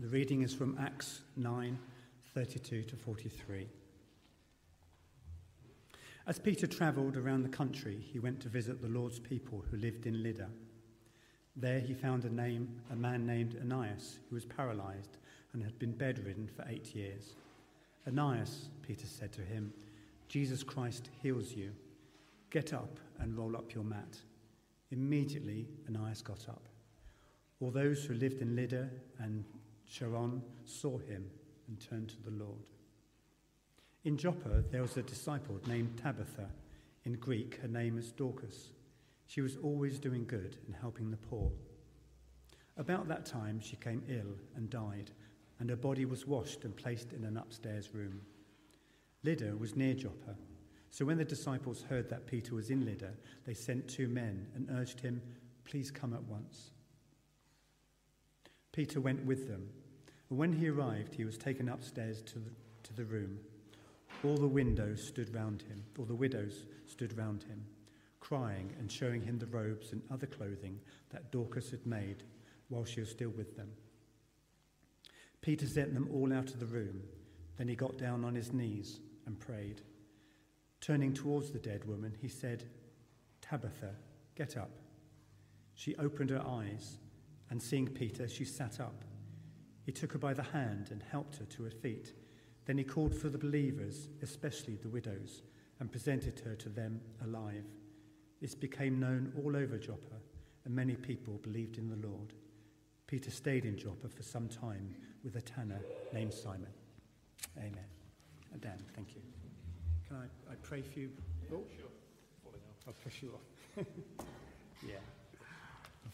The reading is from Acts 9 32 to 43. As Peter travelled around the country, he went to visit the Lord's people who lived in Lydda. There he found a, name, a man named Aeneas who was paralysed and had been bedridden for eight years. Aeneas, Peter said to him, Jesus Christ heals you. Get up and roll up your mat. Immediately, Aeneas got up. All those who lived in Lydda and Sharon saw him and turned to the Lord. In Joppa, there was a disciple named Tabitha. In Greek, her name is Dorcas. She was always doing good and helping the poor. About that time, she came ill and died, and her body was washed and placed in an upstairs room. Lydda was near Joppa, so when the disciples heard that Peter was in Lydda, they sent two men and urged him, Please come at once. Peter went with them, and when he arrived, he was taken upstairs to the, to the room. All the windows stood round him, all the widows stood round him, crying and showing him the robes and other clothing that Dorcas had made while she was still with them. Peter sent them all out of the room. Then he got down on his knees and prayed. Turning towards the dead woman, he said, Tabitha, get up. She opened her eyes, and seeing Peter, she sat up. He took her by the hand and helped her to her feet. Then he called for the believers, especially the widows, and presented her to them alive. This became known all over Joppa, and many people believed in the Lord. Peter stayed in Joppa for some time with a tanner named Simon. Amen. Dan, thank you. Can I, I pray for you? Yeah, oh. sure. I'll push you off. yeah.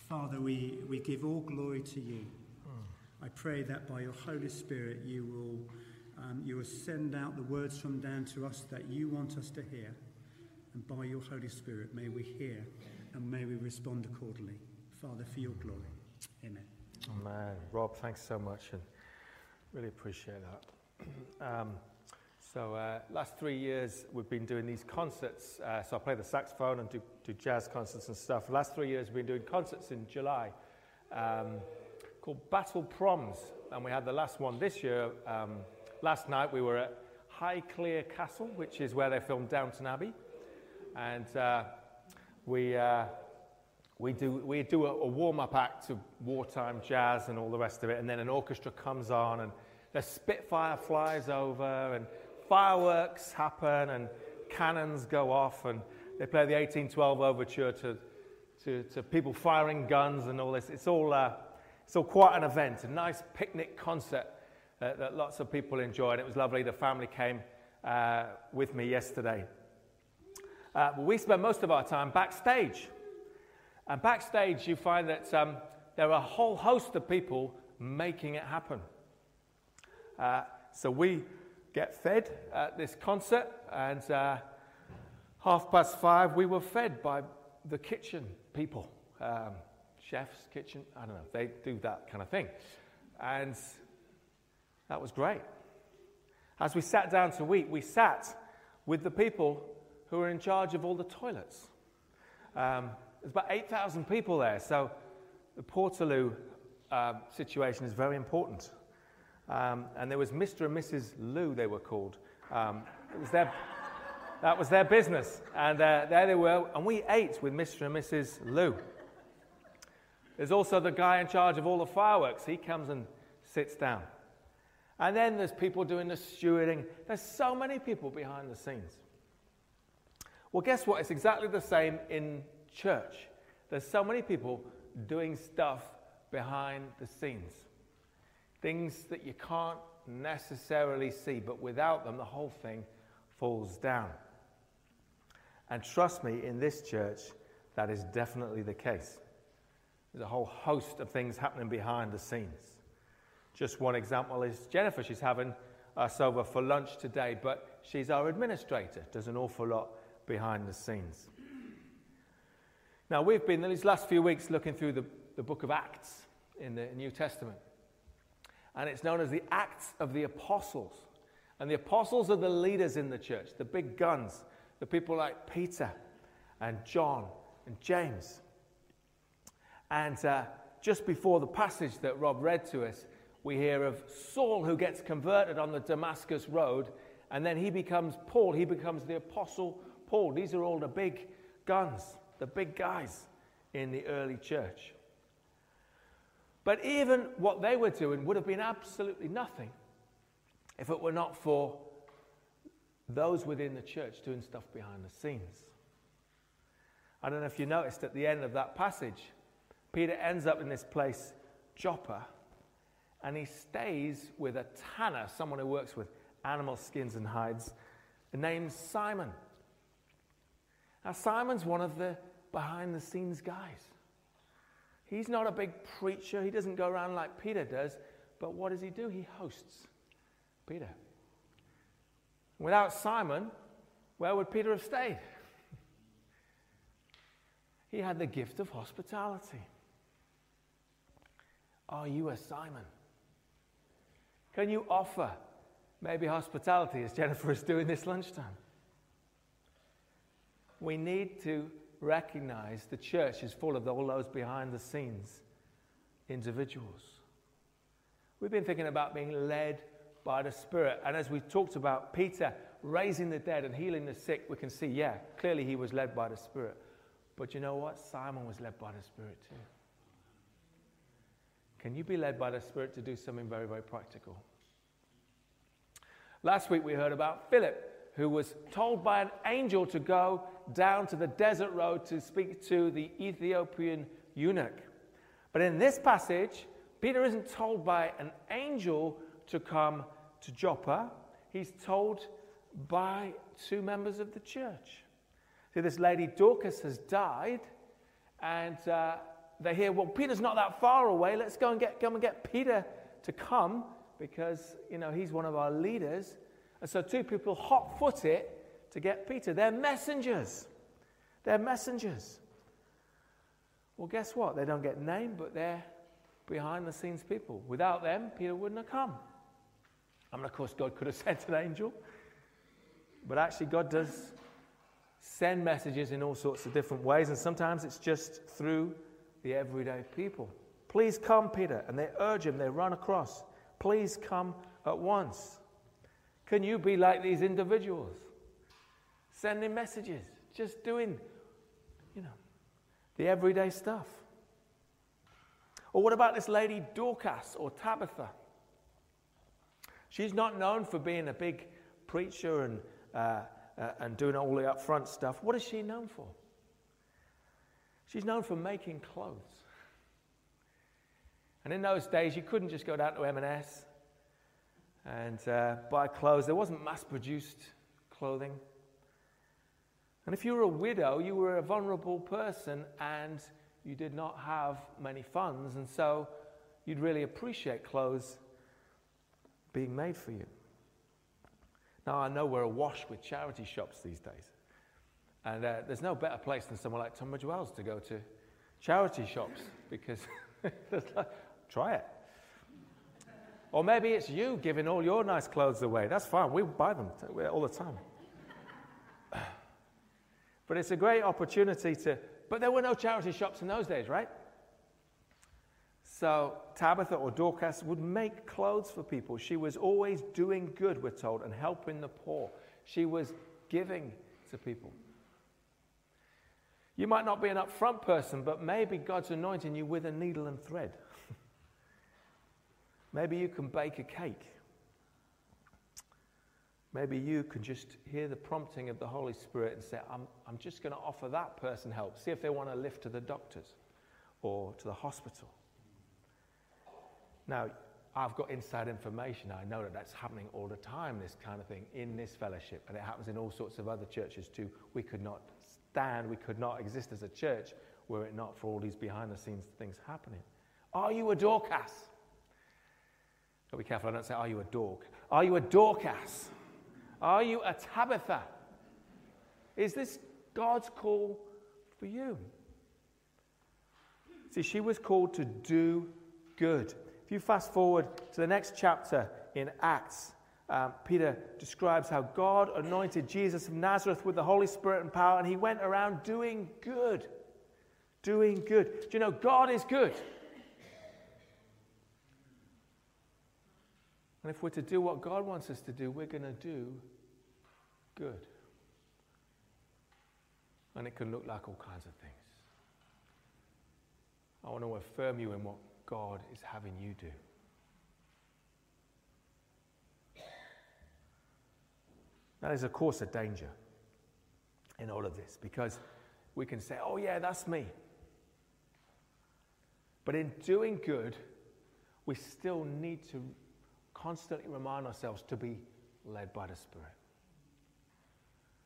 Father, we, we give all glory to you. Mm. I pray that by your Holy Spirit you will, um, you will send out the words from Dan to us that you want us to hear. And by your Holy Spirit, may we hear and may we respond accordingly. Father, for your glory. Amen. Amen. Rob, thanks so much and really appreciate that. um, so, uh, last three years we've been doing these concerts. Uh, so, I play the saxophone and do, do jazz concerts and stuff. Last three years we've been doing concerts in July um, called Battle Proms. And we had the last one this year. Um, last night we were at Highclere Castle, which is where they filmed Downton Abbey. And uh, we, uh, we do, we do a, a warm up act to wartime jazz and all the rest of it. And then an orchestra comes on and the Spitfire flies over and fireworks happen and cannons go off, and they play the 1812 overture to, to, to people firing guns and all this. It's all, uh, all quite an event, a nice picnic concert uh, that lots of people enjoyed. It was lovely. The family came uh, with me yesterday. Uh, we spend most of our time backstage. And backstage, you find that um, there are a whole host of people making it happen. Uh, so we get fed at this concert, and uh, half past five, we were fed by the kitchen people, um, chefs, kitchen, I don't know, they do that kind of thing. And that was great. As we sat down to eat, we sat with the people who were in charge of all the toilets. Um, there's about 8,000 people there, so the Portaloo uh, situation is very important. Um, and there was Mr. and Mrs. Lou, they were called. Um, it was their, that was their business. And uh, there they were, and we ate with Mr. and Mrs. Lou. There's also the guy in charge of all the fireworks. He comes and sits down. And then there's people doing the stewarding. There's so many people behind the scenes. Well, guess what? It's exactly the same in church. There's so many people doing stuff behind the scenes things that you can't necessarily see, but without them, the whole thing falls down. And trust me, in this church, that is definitely the case. There's a whole host of things happening behind the scenes. Just one example is Jennifer. She's having us over for lunch today, but she's our administrator, does an awful lot behind the scenes. Now, we've been these last few weeks looking through the, the book of Acts in the New Testament and it's known as the Acts of the Apostles. And the apostles are the leaders in the church, the big guns, the people like Peter and John and James. And uh, just before the passage that Rob read to us, We hear of Saul who gets converted on the Damascus Road, and then he becomes Paul. He becomes the Apostle Paul. These are all the big guns, the big guys in the early church. But even what they were doing would have been absolutely nothing if it were not for those within the church doing stuff behind the scenes. I don't know if you noticed at the end of that passage, Peter ends up in this place, Joppa, and he stays with a tanner, someone who works with animal skins and hides, named Simon. Now, Simon's one of the behind the scenes guys. He's not a big preacher, he doesn't go around like Peter does, but what does he do? He hosts Peter. Without Simon, where would Peter have stayed? he had the gift of hospitality. Are you a Simon? Can you offer maybe hospitality as Jennifer is doing this lunchtime? We need to recognize the church is full of all those behind the scenes individuals. We've been thinking about being led by the Spirit. And as we talked about Peter raising the dead and healing the sick, we can see, yeah, clearly he was led by the Spirit. But you know what? Simon was led by the Spirit too. Can you be led by the Spirit to do something very, very practical? Last week we heard about Philip, who was told by an angel to go down to the desert road to speak to the Ethiopian eunuch. But in this passage, Peter isn't told by an angel to come to Joppa, he's told by two members of the church. See, this lady Dorcas has died, and uh, they hear, well, Peter's not that far away. Let's go and get, come and get Peter to come because, you know, he's one of our leaders. And so two people hot foot it to get Peter. They're messengers. They're messengers. Well, guess what? They don't get named, but they're behind the scenes people. Without them, Peter wouldn't have come. I mean, of course, God could have sent an angel, but actually, God does send messages in all sorts of different ways, and sometimes it's just through the everyday people. Please come, Peter. And they urge him, they run across. Please come at once. Can you be like these individuals? Sending messages, just doing, you know, the everyday stuff. Or what about this lady Dorcas or Tabitha? She's not known for being a big preacher and, uh, uh, and doing all the upfront stuff. What is she known for? She's known for making clothes. And in those days, you couldn't just go down to M&S and uh, buy clothes. There wasn't mass-produced clothing. And if you were a widow, you were a vulnerable person and you did not have many funds. And so you'd really appreciate clothes being made for you. Now, I know we're awash with charity shops these days. And uh, there's no better place than somewhere like Tunbridge Wells to go to charity shops because try it. Or maybe it's you giving all your nice clothes away. That's fine. We buy them all the time. But it's a great opportunity to. But there were no charity shops in those days, right? So Tabitha or Dorcas would make clothes for people. She was always doing good, we're told, and helping the poor. She was giving to people. You might not be an upfront person, but maybe God's anointing you with a needle and thread. maybe you can bake a cake. Maybe you can just hear the prompting of the Holy Spirit and say, I'm, I'm just going to offer that person help. See if they want to lift to the doctors or to the hospital. Now, I've got inside information. I know that that's happening all the time, this kind of thing, in this fellowship. And it happens in all sorts of other churches too. We could not stand, we could not exist as a church were it not for all these behind the scenes things happening. Are you a Dorcas? Gotta be careful, I don't say, Are you a dork? Are you a Dorcas? Are you a Tabitha? Is this God's call for you? See, she was called to do good. If you fast forward to the next chapter in Acts, um, Peter describes how God anointed Jesus of Nazareth with the Holy Spirit and power, and he went around doing good. Doing good. Do you know God is good? And if we're to do what God wants us to do, we're going to do good. And it can look like all kinds of things. I want to affirm you in what God is having you do. Now, there's, of course, a danger in all of this because we can say, oh, yeah, that's me. But in doing good, we still need to constantly remind ourselves to be led by the Spirit.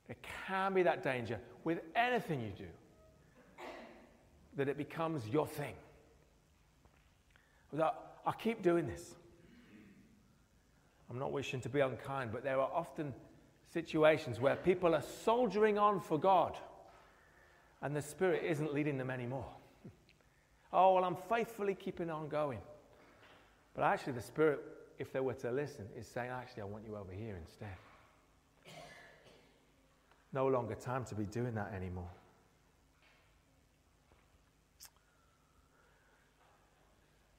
There can be that danger with anything you do that it becomes your thing. That I keep doing this. I'm not wishing to be unkind, but there are often situations where people are soldiering on for God and the Spirit isn't leading them anymore. Oh, well, I'm faithfully keeping on going. But actually, the Spirit, if they were to listen, is saying, actually, I want you over here instead. No longer time to be doing that anymore.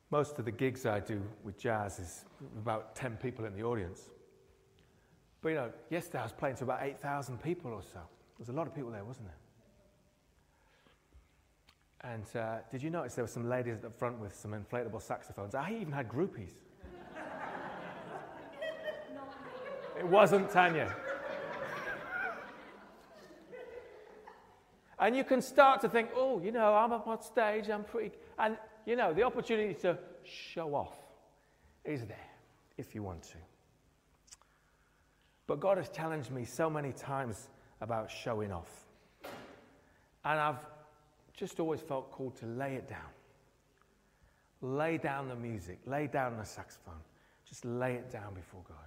Most of the gigs I do with jazz is about 10 people in the audience. But you know, yesterday I was playing to about 8,000 people or so. There was a lot of people there, wasn't there? And uh, did you notice there were some ladies at the front with some inflatable saxophones? I even had groupies. it wasn't Tanya. And you can start to think, oh, you know, I'm up on stage, I'm pretty. And, you know, the opportunity to show off is there if you want to. But God has challenged me so many times about showing off. And I've just always felt called to lay it down. Lay down the music, lay down the saxophone, just lay it down before God.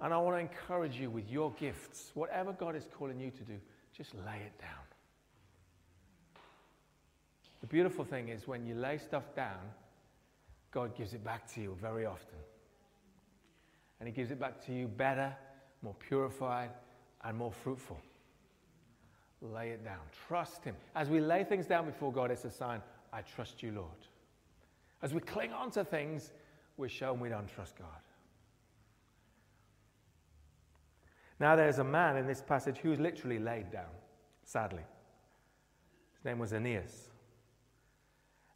And I want to encourage you with your gifts, whatever God is calling you to do, just lay it down. The beautiful thing is when you lay stuff down, God gives it back to you very often. And He gives it back to you better, more purified, and more fruitful. Lay it down. Trust Him. As we lay things down before God, it's a sign I trust you, Lord. As we cling on to things, we're shown we don't trust God. Now, there's a man in this passage who's literally laid down, sadly. His name was Aeneas.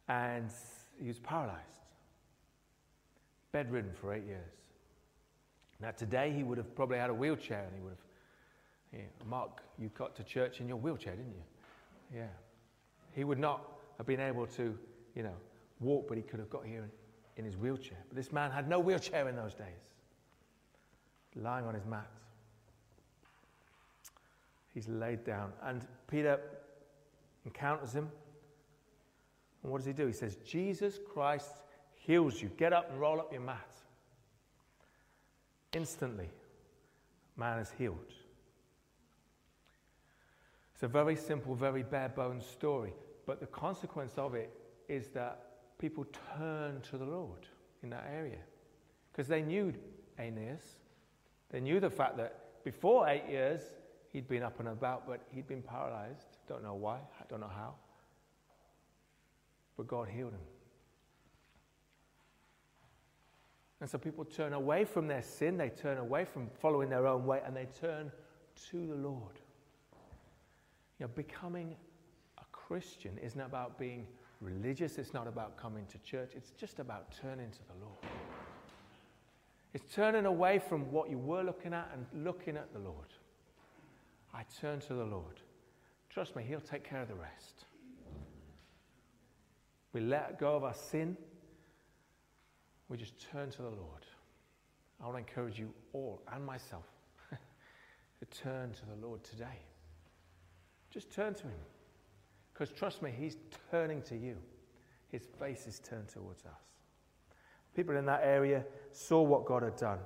And he was paralyzed, bedridden for eight years. Now, today he would have probably had a wheelchair and he would have. Yeah, Mark, you got to church in your wheelchair, didn't you? Yeah. He would not have been able to, you know, walk, but he could have got here in, in his wheelchair. But this man had no wheelchair in those days, lying on his mat. He's laid down. And Peter encounters him. And what does he do? He says, Jesus Christ heals you. Get up and roll up your mat. Instantly, man is healed. It's a very simple, very bare bones story. But the consequence of it is that people turn to the Lord in that area. Because they knew Aeneas. They knew the fact that before eight years, He'd been up and about, but he'd been paralyzed. Don't know why, I don't know how. But God healed him. And so people turn away from their sin, they turn away from following their own way, and they turn to the Lord. You know, becoming a Christian isn't about being religious, it's not about coming to church, it's just about turning to the Lord. It's turning away from what you were looking at and looking at the Lord. I turn to the Lord. Trust me, He'll take care of the rest. We let go of our sin. We just turn to the Lord. I want to encourage you all and myself to turn to the Lord today. Just turn to Him. Because trust me, He's turning to you. His face is turned towards us. People in that area saw what God had done.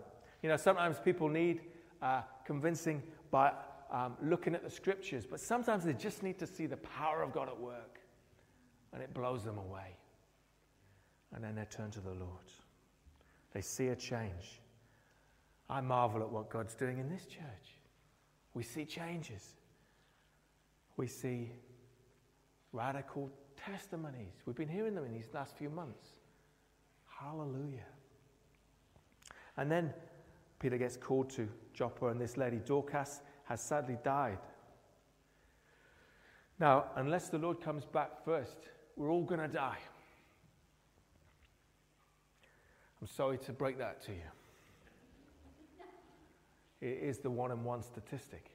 You know, sometimes people need uh, convincing by um, looking at the scriptures, but sometimes they just need to see the power of God at work and it blows them away. And then they turn to the Lord. They see a change. I marvel at what God's doing in this church. We see changes. We see radical testimonies. We've been hearing them in these last few months. Hallelujah. And then Peter gets called to Joppa, and this lady, Dorcas, has sadly died. Now, unless the Lord comes back first, we're all going to die. I'm sorry to break that to you. It is the one in one statistic.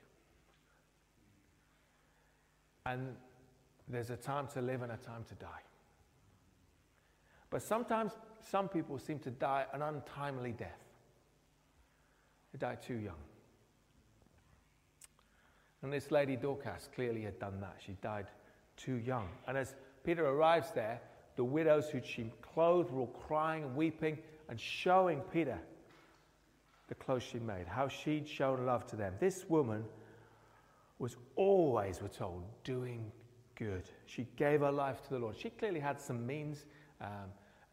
And there's a time to live and a time to die. But sometimes some people seem to die an untimely death. They die too young. And this lady Dorcas clearly had done that. She died too young. And as Peter arrives there, the widows who she clothed were all crying and weeping and showing Peter the clothes she made, how she'd shown love to them. This woman was always, we're told, doing good. She gave her life to the Lord. She clearly had some means um,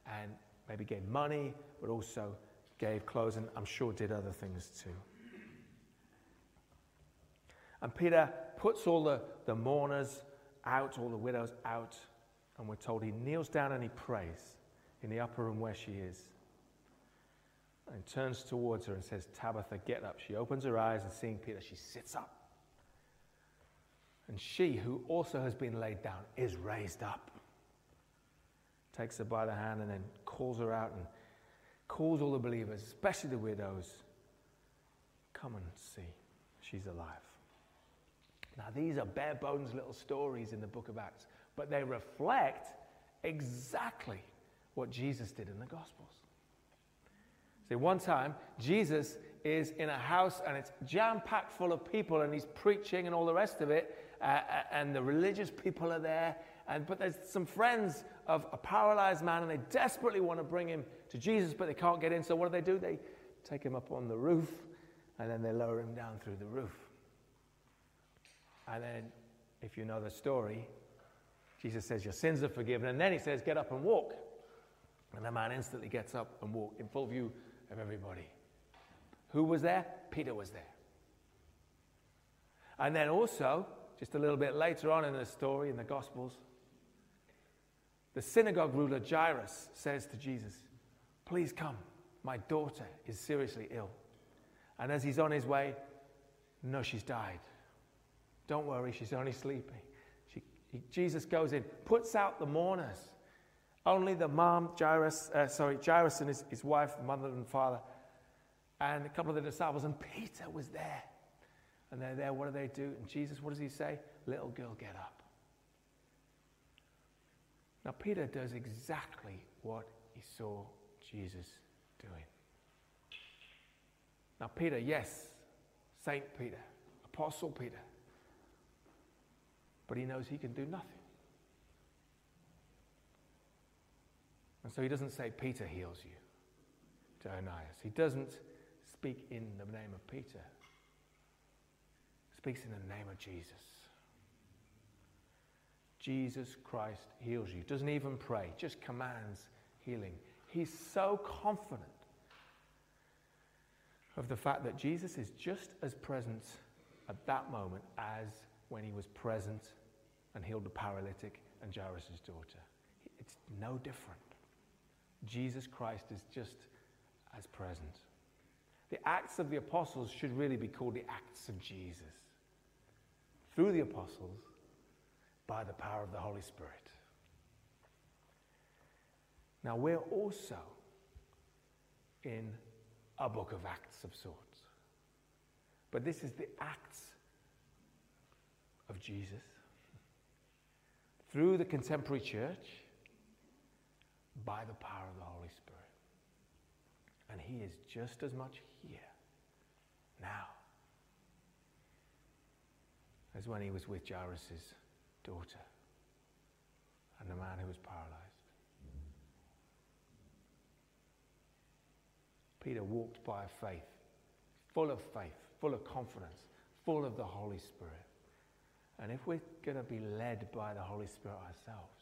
and maybe gave money, but also gave clothes and I'm sure did other things too. And Peter puts all the, the mourners out, all the widows out, and we're told he kneels down and he prays in the upper room where she is. And turns towards her and says, Tabitha, get up. She opens her eyes and seeing Peter, she sits up. And she, who also has been laid down, is raised up. Takes her by the hand and then calls her out and calls all the believers, especially the widows, come and see. She's alive. Now, these are bare bones little stories in the book of Acts, but they reflect exactly what Jesus did in the Gospels. See, one time, Jesus is in a house and it's jam packed full of people and he's preaching and all the rest of it, uh, uh, and the religious people are there. And, but there's some friends of a paralyzed man and they desperately want to bring him to Jesus, but they can't get in. So what do they do? They take him up on the roof and then they lower him down through the roof. And then, if you know the story, Jesus says, Your sins are forgiven. And then he says, Get up and walk. And the man instantly gets up and walks in full view of everybody. Who was there? Peter was there. And then also, just a little bit later on in the story in the Gospels, the synagogue ruler Jairus says to Jesus, Please come, my daughter is seriously ill. And as he's on his way, no, she's died. Don't worry, she's only sleeping. She, he, Jesus goes in, puts out the mourners. Only the mom, Jairus, uh, sorry, Jairus and his, his wife, mother and father, and a couple of the disciples, and Peter was there. And they're there. What do they do? And Jesus, what does he say? Little girl, get up. Now, Peter does exactly what he saw Jesus doing. Now, Peter, yes, Saint Peter, Apostle Peter, but he knows he can do nothing. And so he doesn't say, Peter heals you to. He doesn't speak in the name of Peter, he speaks in the name of Jesus. Jesus Christ heals you. Doesn't even pray, just commands healing. He's so confident of the fact that Jesus is just as present at that moment as when he was present and healed the paralytic and Jairus' daughter. It's no different. Jesus Christ is just as present. The Acts of the Apostles should really be called the Acts of Jesus. Through the Apostles, by the power of the Holy Spirit. Now, we're also in a book of Acts of sorts. But this is the Acts of Jesus through the contemporary church by the power of the Holy Spirit. And He is just as much here now as when He was with Jairus' daughter and the man who was paralyzed. Peter walked by faith, full of faith, full of confidence, full of the Holy Spirit. And if we're going to be led by the Holy Spirit ourselves,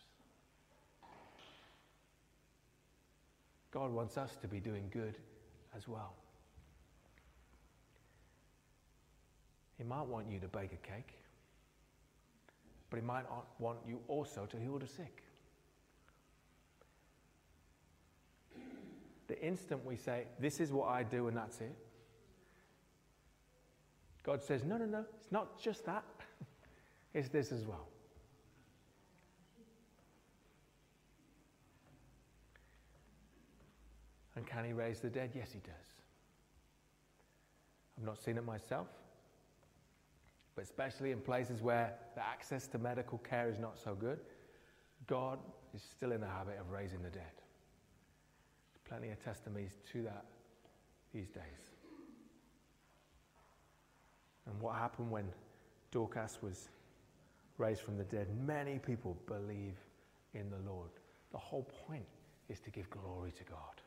God wants us to be doing good as well. He might want you to bake a cake, but He might want you also to heal the sick. the instant we say, This is what I do and that's it, God says, No, no, no, it's not just that, it's this as well. And can he raise the dead? Yes, he does. I've not seen it myself, but especially in places where the access to medical care is not so good, God is still in the habit of raising the dead. There's Plenty of testimonies to that these days. And what happened when Dorcas was raised from the dead? Many people believe in the Lord. The whole point is to give glory to God.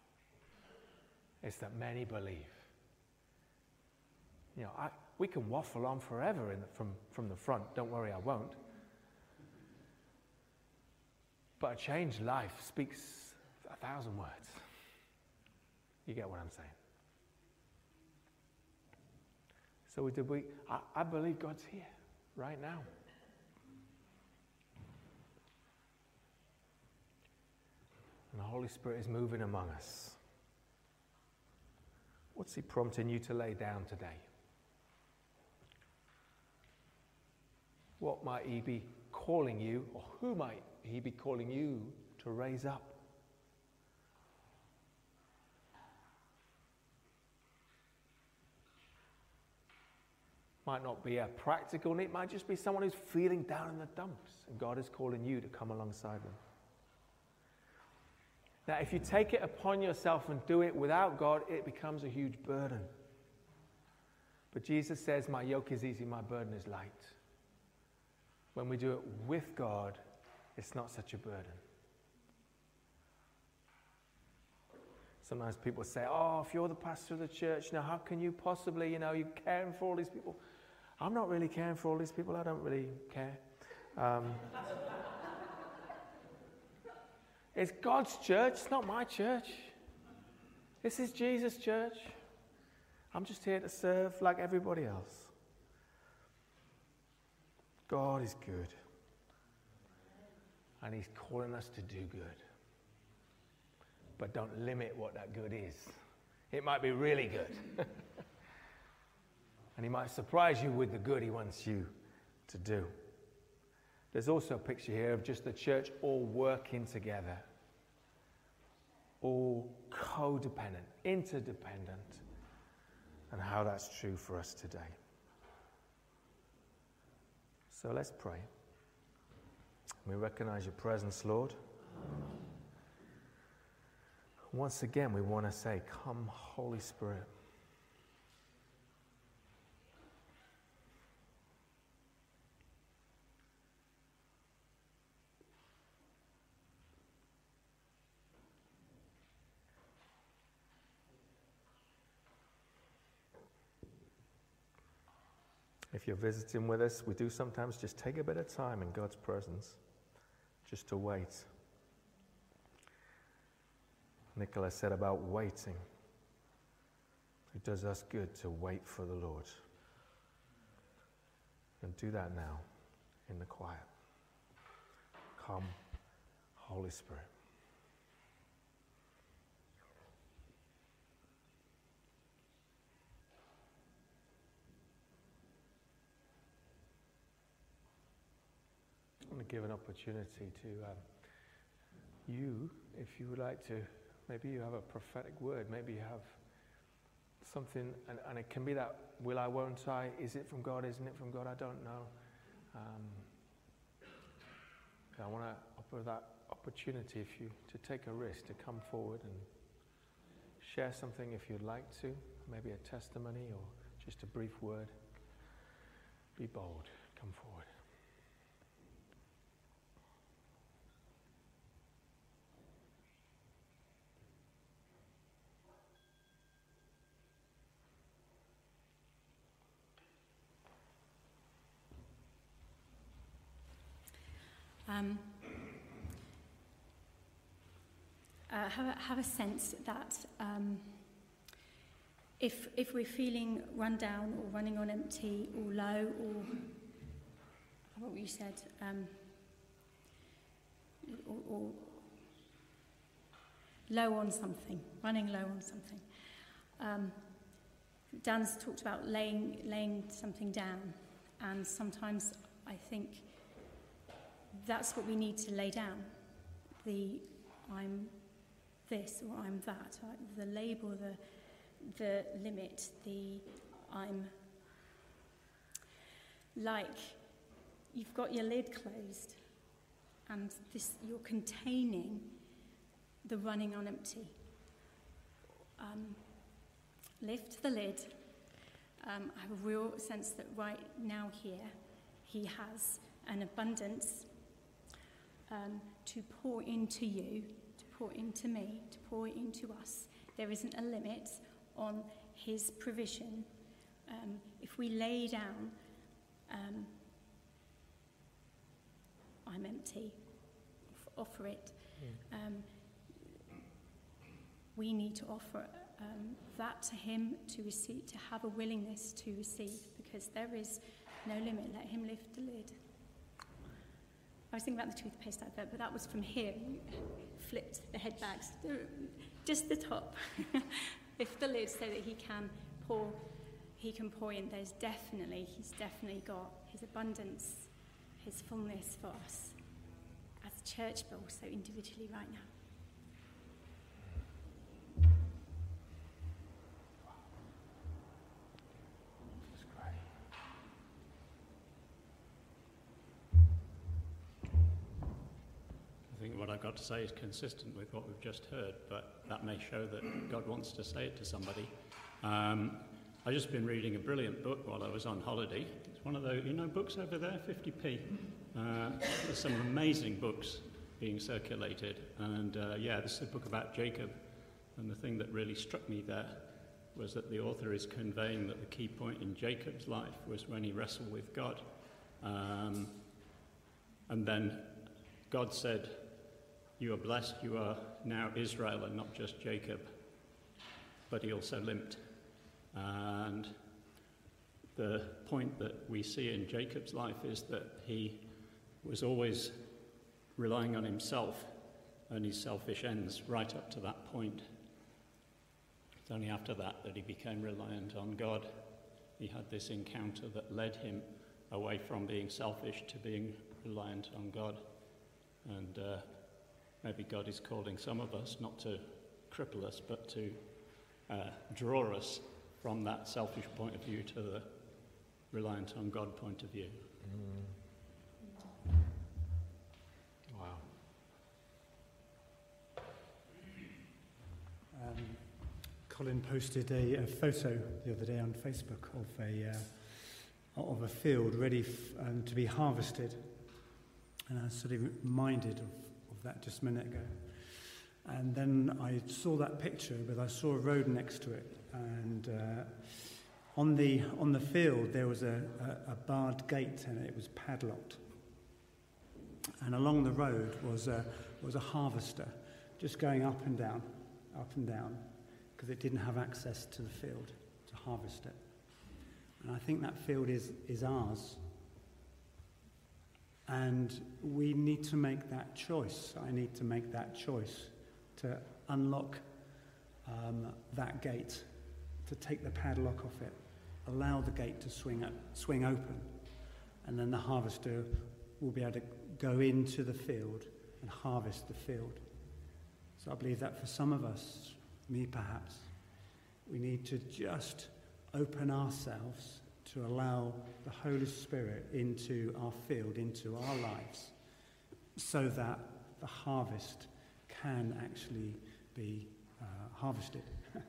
It's that many believe. You know, I, we can waffle on forever the, from, from the front. Don't worry, I won't. But a changed life speaks a thousand words. You get what I'm saying? So did we I, I believe God's here right now. And the Holy Spirit is moving among us. What's He prompting you to lay down today? What might He be calling you, or who might He be calling you to raise up? Might not be a practical need, might just be someone who's feeling down in the dumps, and God is calling you to come alongside them. Now, if you take it upon yourself and do it without God, it becomes a huge burden. But Jesus says, My yoke is easy, my burden is light. When we do it with God, it's not such a burden. Sometimes people say, Oh, if you're the pastor of the church, now how can you possibly, you know, you're caring for all these people? I'm not really caring for all these people, I don't really care. Um, it's God's church, it's not my church. This is Jesus' church. I'm just here to serve like everybody else. God is good. And He's calling us to do good. But don't limit what that good is. It might be really good. and He might surprise you with the good He wants you to do. There's also a picture here of just the church all working together, all codependent, interdependent, and how that's true for us today. So let's pray. We recognize your presence, Lord. Once again, we want to say, Come, Holy Spirit. If you're visiting with us, we do sometimes just take a bit of time in God's presence just to wait. Nicholas said about waiting. It does us good to wait for the Lord. And do that now in the quiet. Come, Holy Spirit. Want to give an opportunity to um, you, if you would like to, maybe you have a prophetic word, maybe you have something, and, and it can be that will I, won't I, is it from God, isn't it from God, I don't know. Um, I want to offer that opportunity if you to take a risk to come forward and share something if you'd like to, maybe a testimony or just a brief word. Be bold, come forward. Um, uh, have, a, have a sense that um, if, if we're feeling run down or running on empty or low or what you said, um, or, or low on something, running low on something. Um, Dan's talked about laying, laying something down, and sometimes I think that's what we need to lay down. The I'm this or I'm that, the label, the, the limit, the I'm like you've got your lid closed and this, you're containing the running on empty. Um, lift the lid. Um, I have a real sense that right now here, he has an abundance um, to pour into you, to pour into me, to pour into us. There isn't a limit on his provision. Um, if we lay down, um, I'm empty, offer it. Um, we need to offer um, that to Him to receive, to have a willingness to receive, because there is no limit. Let Him lift the lid. I was thinking about the toothpaste advert, but that was from here. Flipped the head back, just the top. lift the lid so that He can pour. He can pour in. There's definitely, He's definitely got His abundance, His fullness for us as a church, but also individually right now. To say is consistent with what we've just heard, but that may show that God wants to say it to somebody. Um, I've just been reading a brilliant book while I was on holiday. It's one of those, you know, books over there, 50p. Uh, there's some amazing books being circulated. And uh, yeah, this is a book about Jacob. And the thing that really struck me there was that the author is conveying that the key point in Jacob's life was when he wrestled with God. Um, and then God said, You are blessed, you are now Israel and not just Jacob. But he also limped. And the point that we see in Jacob's life is that he was always relying on himself and his selfish ends right up to that point. It's only after that that he became reliant on God. He had this encounter that led him away from being selfish to being reliant on God. And uh, maybe God is calling some of us not to cripple us, but to uh, draw us from that selfish point of view to the reliant on God point of view. Mm. Colin posted a, a, photo the other day on Facebook of a, uh, of a field ready f- um, to be harvested. And I was sort of reminded of, that just a minute ago. And then I saw that picture, but I saw a road next to it. And uh, on, the, on the field, there was a, a, a barred gate and it was padlocked. And along the road was a, was a harvester just going up and down, up and down because it didn't have access to the field to harvest it. And I think that field is, is ours. And we need to make that choice. I need to make that choice to unlock um, that gate, to take the padlock off it, allow the gate to swing, up, swing open, and then the harvester will be able to go into the field and harvest the field. So I believe that for some of us, me perhaps, we need to just open ourselves to allow the Holy Spirit into our field, into our lives, so that the harvest can actually be uh, harvested.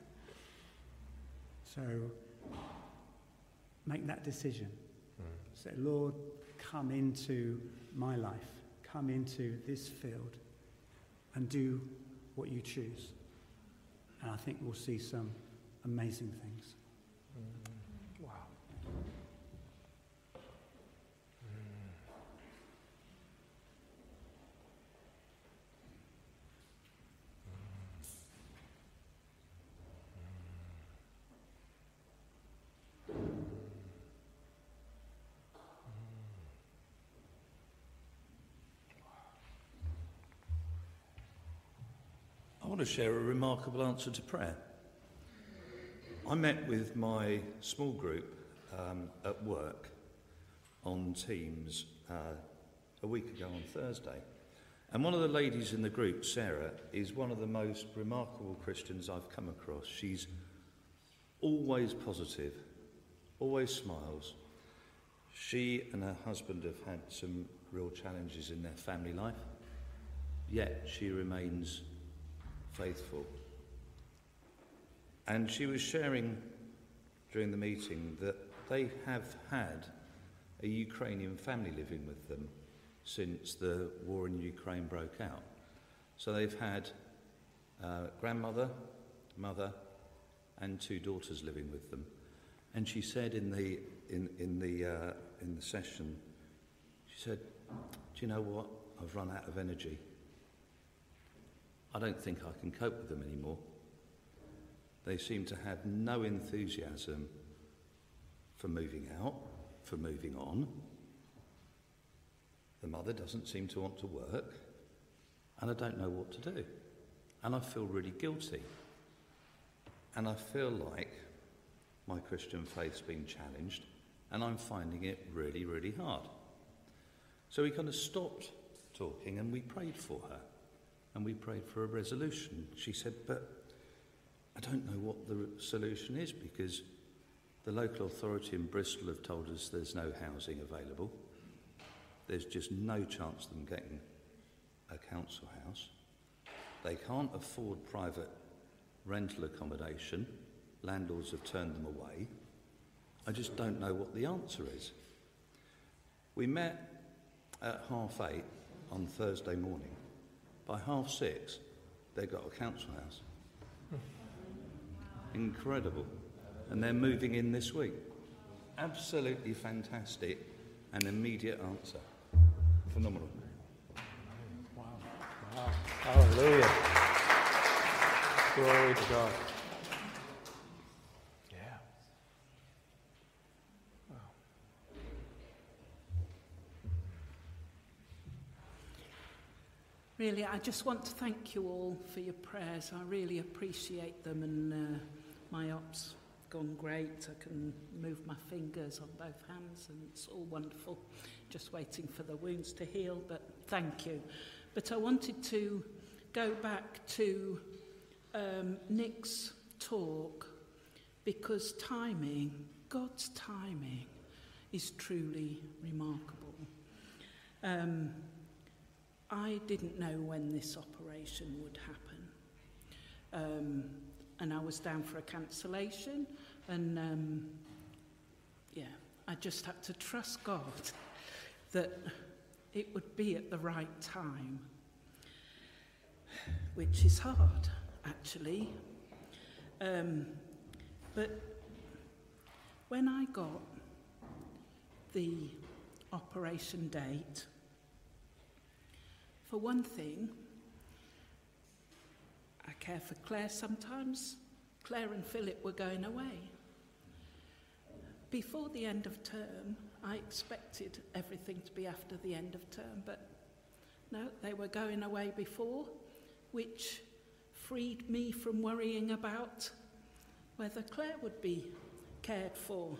so make that decision. Mm. Say, Lord, come into my life, come into this field, and do what you choose. And I think we'll see some amazing things. Want to share a remarkable answer to prayer. I met with my small group um, at work on Teams uh, a week ago on Thursday. And one of the ladies in the group, Sarah, is one of the most remarkable Christians I've come across. She's always positive, always smiles. She and her husband have had some real challenges in their family life, yet she remains faithful. And she was sharing during the meeting that they have had a Ukrainian family living with them since the war in Ukraine broke out. So they've had uh, grandmother, mother, and two daughters living with them. And she said in the, in, in the, uh, in the session, she said, Do you know what? I've run out of energy. I don't think I can cope with them anymore. They seem to have no enthusiasm for moving out, for moving on. The mother doesn't seem to want to work, and I don't know what to do. And I feel really guilty. And I feel like my Christian faith's been challenged, and I'm finding it really, really hard. So we kind of stopped talking and we prayed for her. And we prayed for a resolution. She said, But I don't know what the solution is because the local authority in Bristol have told us there's no housing available. There's just no chance of them getting a council house. They can't afford private rental accommodation. Landlords have turned them away. I just don't know what the answer is. We met at half eight on Thursday morning. By half six, they've got a council house. Incredible. And they're moving in this week. Absolutely fantastic and immediate answer. Phenomenal. Wow. Wow. Hallelujah. Glory to God. really, I just want to thank you all for your prayers. I really appreciate them, and uh, my op's gone great. I can move my fingers on both hands, and it's all wonderful. Just waiting for the wounds to heal, but thank you. But I wanted to go back to um, Nick's talk because timing, God's timing, is truly remarkable. Um, I didn't know when this operation would happen. Um, and I was down for a cancellation, and um, yeah, I just had to trust God that it would be at the right time, which is hard, actually. Um, but when I got the operation date, for one thing, I care for Claire sometimes. Claire and Philip were going away. Before the end of term, I expected everything to be after the end of term, but no, they were going away before, which freed me from worrying about whether Claire would be cared for.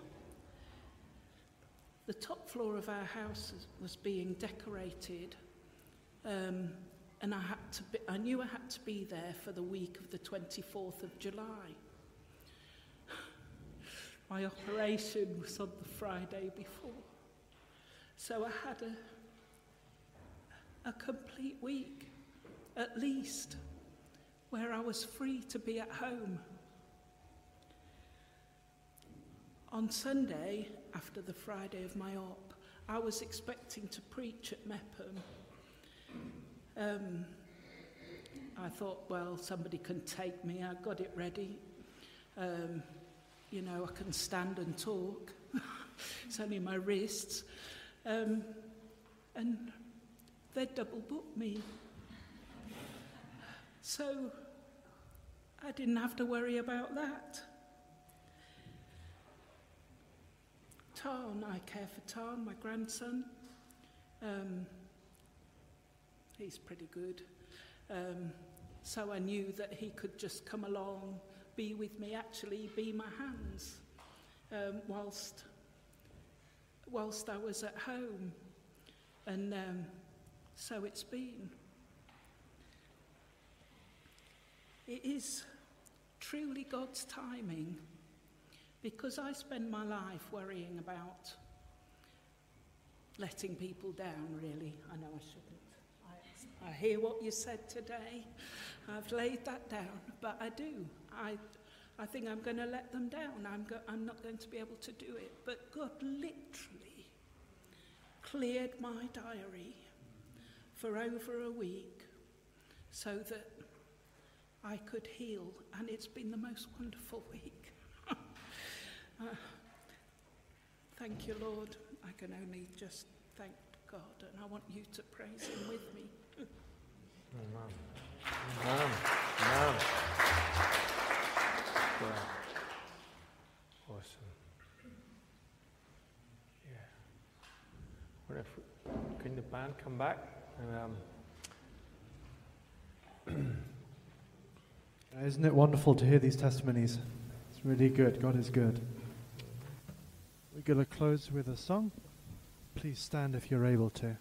The top floor of our house was being decorated um, and I, had to be, I knew I had to be there for the week of the 24th of July. My operation was on the Friday before. So I had a, a complete week, at least, where I was free to be at home. On Sunday, after the Friday of my op, I was expecting to preach at Meopham. Um, I thought, well, somebody can take me. I got it ready. Um, you know, I can stand and talk. it's only my wrists. Um, and they double booked me. So I didn't have to worry about that. Tarn, I care for Tarn, my grandson. Um, he's pretty good. Um, so I knew that He could just come along, be with me, actually be my hands, um, whilst whilst I was at home, and um, so it's been. It is truly God's timing because I spend my life worrying about letting people down, really. I know I shouldn't. I, I hear what you said today. I've laid that down, but I do. I, I think I'm going to let them down. I'm, go- I'm not going to be able to do it. But God literally cleared my diary for over a week so that I could heal, and it's been the most wonderful week. uh, thank you, Lord. I can only just thank God, and I want you to praise Him with me. Amen. Amen. Amen. Wow. Awesome. Yeah. What if can the band come back? And, um, Isn't it wonderful to hear these testimonies? It's really good. God is good. We're going to close with a song. Please stand if you're able to.